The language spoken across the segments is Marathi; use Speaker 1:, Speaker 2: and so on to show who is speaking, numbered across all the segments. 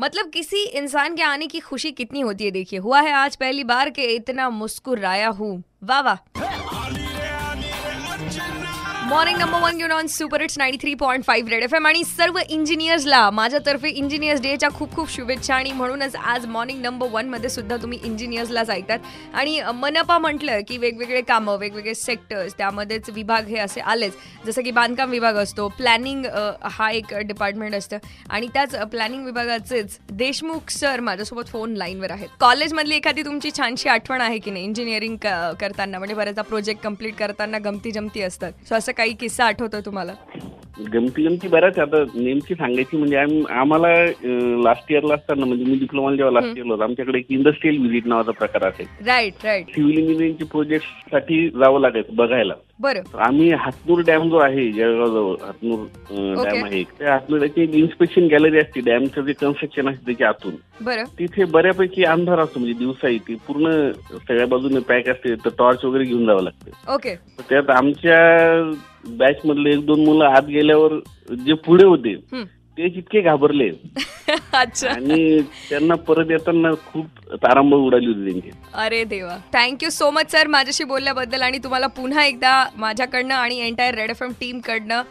Speaker 1: मतलब किसी इंसान के आने की खुशी कितनी होती है देखिए। हुआ है आज पहली बार के इतना मुस्कुराया हूँ। वाह वाह। मॉर्निंग नंबर वन घेऊन on super it's ninety three point five Red F M आणि सर्व इंजिनियर्सला माझ्यातर्फे इंजिनियर्स डेच्या खूप खूप शुभेच्छा आणि म्हणूनच आज मॉर्निंग नंबर वनमध्ये सुद्धा तुम्ही इंजिनियर्सलाच ऐकतात आणि मनपा म्हटलं की वेगवेगळे कामं वेगवेगळे सेक्टर्स त्यामध्येच विभाग हे असे आलेच. जसं की बांधकाम विभाग असतो प्लॅनिंग हा एक डिपार्टमेंट असतं. आणि त्याच प्लॅनिंग विभागाचेच देशमुख सर माझ्यासोबत फोन लाईनवर आहेत. कॉलेजमधली एखादी तुमची छानशी आठवण आहे की नाही? इंजिनिअरिंग करताना म्हणजे बऱ्याचदा प्रोजेक्ट कंप्लीट करताना गमती जमती असतात. सो असं काही किस्सा आठवतोय तुम्हाला?
Speaker 2: गमती गमती बऱ्याच आता नेमकी सांगायची म्हणजे आम- आम्हाला लास्ट इयरला असताना म्हणजे मी डिप्लोमा जेव्हा लास्ट इयरला होतो आमच्याकडे एक इंडस्ट्रियल व्हिजिट नावाचा प्रकार असेल
Speaker 1: राईट राईट
Speaker 2: सिव्हिल इंजिनिअरिंगचे प्रोजेक्टसाठी जावं लागायचं बघायला.
Speaker 1: बरं.
Speaker 2: आम्ही हातनूर डॅम जो आहे जळगाव जवळ हातनूर. डॅम आहे. त्या हातनूरची एक इन्स्पेक्शन गॅलरी असते. डॅमचं जे कन्स्ट्रक्शन असते त्याच्या आतून.
Speaker 1: बरं.
Speaker 2: तिथे बऱ्यापैकी अंधार असतो. म्हणजे दिवसा ती पूर्ण सगळ्या बाजूने पॅक असते. तर टॉर्च वगैरे घेऊन जावं लागतं.
Speaker 1: ओके
Speaker 2: त्यात आमच्या बॅच मधले एक दोन मुलं आत गेल्यावर जे पुढे होते. ते जितके घाबरले.
Speaker 1: अच्छा.
Speaker 2: आणि त्यांना परत येताना खूप तारांबळ उडाली होती त्यांची.
Speaker 1: अरे देवा. थँक्यू सो मच सर माझ्याशी बोलल्याबद्दल. आणि तुम्हाला पुन्हा एकदा माझ्याकडनं आणि एंटायर रेड एफ एम टीमकडनं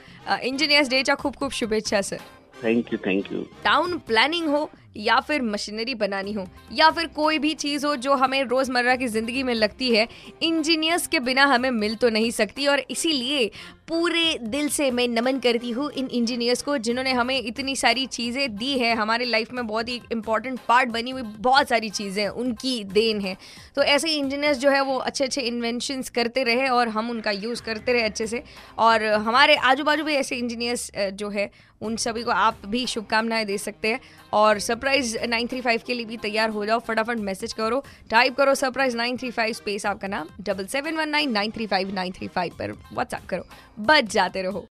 Speaker 1: इंजिनियर्स डेच्या खूप खूप शुभेच्छा sir
Speaker 2: thank you thank you
Speaker 1: town planning हो. या फिर मशीनरी बनानी हो, या फिर कोई भी चीज़ हो जो हमें रोज़मर्रा की ज़िंदगी में लगती है, इंजीनियर्स के बिना हमें मिल तो नहीं सकती और इसीलिए पूरे दिल से मैं नमन करती हूँ इन इंजीनियर्स को जिन्होंने हमें इतनी सारी चीज़ें दी है, हमारे लाइफ में बहुत ही इंपॉर्टेंट पार्ट बनी हुई बहुत सारी चीज़ें उनकी देन है। तो ऐसे इंजीनियर्स जो है वो अच्छे अच्छे इन्वेंशंस करते रहे और हम उनका यूज़ करते रहे अच्छे से। और हमारे आजू बाजू भी ऐसे इंजीनियर्स जो है, उन सभी को आप भी शुभकामनाएँ दे सकते हैं और सरप्राइज 935 के लिए भी तैयार हो जाओ। फटाफट मैसेज करो टाइप करो सरप्राइज 935 स्पेस आपका नाम double seven one nine nine three five nine three five पर व्हाट्सएप करो। बच जाते रहो।